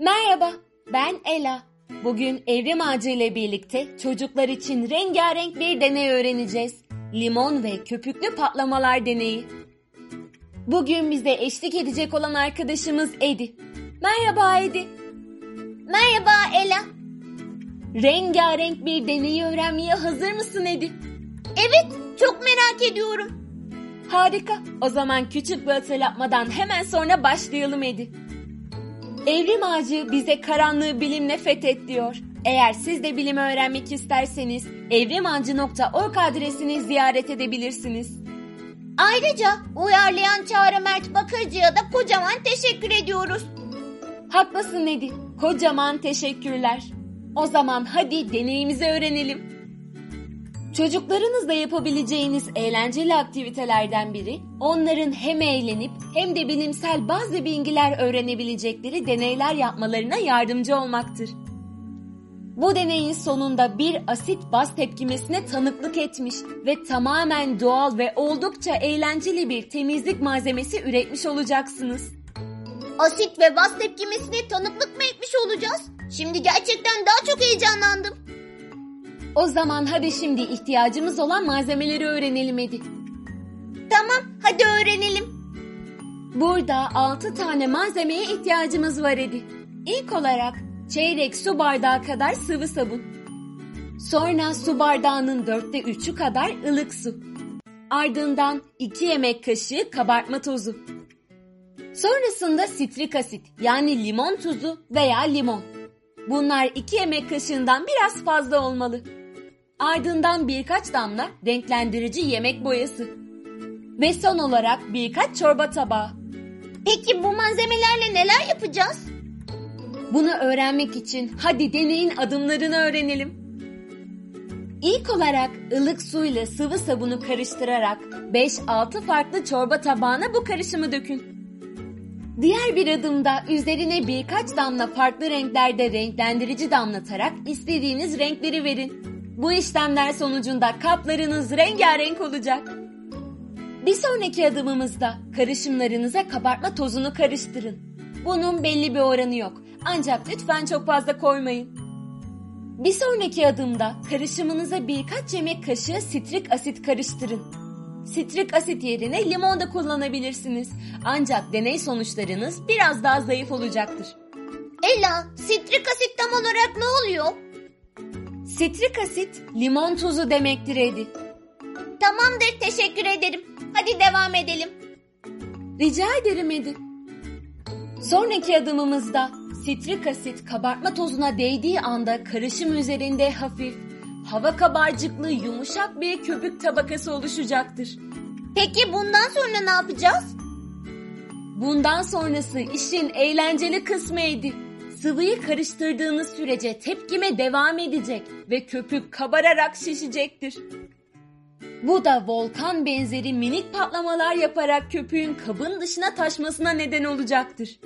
Merhaba, ben Ela. Bugün Evrim Ağacı ile birlikte çocuklar için rengarenk bir deney öğreneceğiz. Limon ve köpüklü patlamalar deneyi. Bugün bize eşlik edecek olan arkadaşımız Edi. Merhaba Edi. Merhaba Ela. Rengarenk bir deneyi öğrenmeye hazır mısın Edi? Evet, çok merak ediyorum. Harika. O zaman küçük bir hatırlatmadan hemen sonra başlayalım Edi. Evrim ağacı bize karanlığı bilimle fethet diyor. Eğer siz de bilimi öğrenmek isterseniz evrimağacı.org adresini ziyaret edebilirsiniz. Ayrıca uyarlayan Çağrı Mert Bakırcı'ya da kocaman teşekkür ediyoruz. Haklısın Edi. Kocaman teşekkürler. O zaman hadi deneyimizi öğrenelim. Çocuklarınızla yapabileceğiniz eğlenceli aktivitelerden biri, onların hem eğlenip hem de bilimsel bazı bilgiler öğrenebilecekleri deneyler yapmalarına yardımcı olmaktır. Bu deneyin sonunda bir asit baz tepkimesine tanıklık etmiş ve tamamen doğal ve oldukça eğlenceli bir temizlik malzemesi üretmiş olacaksınız. Asit ve baz tepkimesine tanıklık mı etmiş olacağız? Şimdi gerçekten daha çok heyecanlandım. O zaman hadi şimdi ihtiyacımız olan malzemeleri öğrenelim Edi. Tamam, hadi öğrenelim. Burada 6 tane malzemeye ihtiyacımız var Edi. İlk olarak çeyrek su bardağı kadar sıvı sabun. Sonra su bardağının dörtte üçü kadar ılık su. Ardından 2 yemek kaşığı kabartma tozu. Sonrasında sitrik asit yani limon tuzu veya limon. Bunlar 2 yemek kaşığından biraz fazla olmalı. Ardından birkaç damla renklendirici yemek boyası. Ve son olarak birkaç çorba tabağı. Peki bu malzemelerle neler yapacağız? Bunu öğrenmek için hadi deneyin adımlarını öğrenelim. İlk olarak ılık suyla sıvı sabunu karıştırarak 5-6 farklı çorba tabağına bu karışımı dökün. Diğer bir adımda üzerine birkaç damla farklı renklerde renklendirici damlatarak istediğiniz renkleri verin. Bu işlemler sonucunda kaplarınız rengarenk olacak. Bir sonraki adımımızda karışımlarınıza kabartma tozunu karıştırın. Bunun belli bir oranı yok. Ancak lütfen çok fazla koymayın. Bir sonraki adımda karışımınıza birkaç yemek kaşığı sitrik asit karıştırın. Sitrik asit yerine limon da kullanabilirsiniz. Ancak deney sonuçlarınız biraz daha zayıf olacaktır. Ela, sitrik asit tam olarak ne oluyor? Sitrik asit limon tuzu demektir Edi. Tamamdır, teşekkür ederim. Hadi devam edelim. Rica ederim Edi. Sonraki adımımızda sitrik asit kabartma tozuna değdiği anda karışım üzerinde hafif, hava kabarcıklı yumuşak bir köpük tabakası oluşacaktır. Peki bundan sonra ne yapacağız? Bundan sonrası işin eğlenceli kısmıydı. Sıvıyı karıştırdığınız sürece tepkime devam edecek ve köpük kabararak şişecektir. Bu da volkan benzeri minik patlamalar yaparak köpüğün kabın dışına taşmasına neden olacaktır.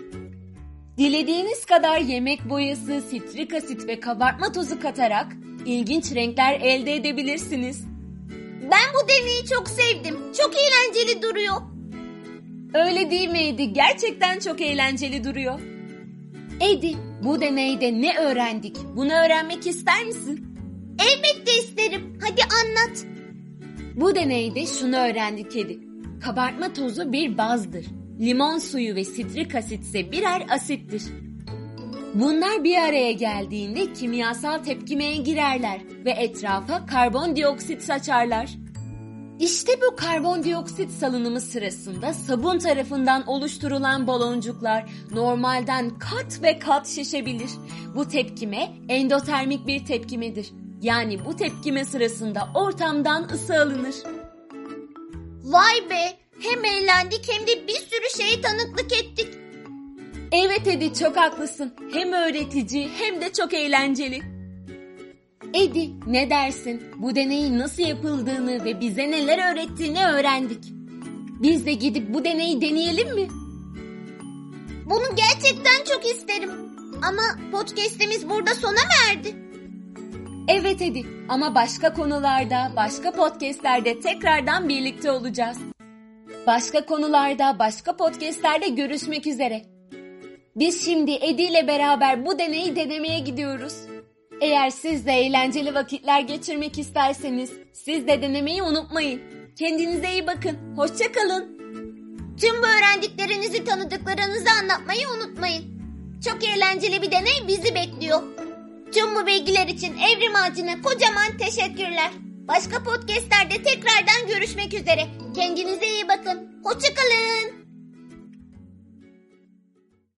Dilediğiniz kadar yemek boyası, sitrik asit ve kabartma tozu katarak ilginç renkler elde edebilirsiniz. Ben bu deneyi çok sevdim. Çok eğlenceli duruyor. Öyle değil mi Edi? Gerçekten çok eğlenceli duruyor. Edi, bu deneyde ne öğrendik? Bunu öğrenmek ister misin? Elbette isterim. Hadi anlat. Bu deneyde şunu öğrendik Edi. Kabartma tozu bir bazdır. Limon suyu ve sitrik asit ise birer asittir. Bunlar bir araya geldiğinde kimyasal tepkimeye girerler ve etrafa karbondioksit saçarlar. İşte bu karbondioksit salınımı sırasında sabun tarafından oluşturulan baloncuklar normalden kat ve kat şişebilir. Bu tepkime endotermik bir tepkimedir. Yani bu tepkime sırasında ortamdan ısı alınır. Vay be! Hem eğlendik hem de bir sürü şeye tanıklık ettik. Evet Edi çok haklısın. Hem öğretici hem de çok eğlenceli. Edi ne dersin? Bu deneyin nasıl yapıldığını ve bize neler öğrettiğini öğrendik. Biz de gidip bu deneyi deneyelim mi? Bunu gerçekten çok isterim. Ama podcast'imiz burada sona mı erdi? Evet Edi ama başka konularda, başka podcastlerde tekrardan birlikte olacağız. Başka konularda, başka podcastlerde görüşmek üzere. Biz şimdi Edi ile beraber bu deneyi denemeye gidiyoruz. Eğer siz de eğlenceli vakitler geçirmek isterseniz siz de denemeyi unutmayın. Kendinize iyi bakın. Hoşçakalın. Tüm bu öğrendiklerinizi tanıdıklarınızı anlatmayı unutmayın. Çok eğlenceli bir deney bizi bekliyor. Tüm bu bilgiler için Evrim Ağacı'na kocaman teşekkürler. Başka podcastlerde tekrardan görüşmek üzere. Kendinize iyi bakın. Hoşçakalın.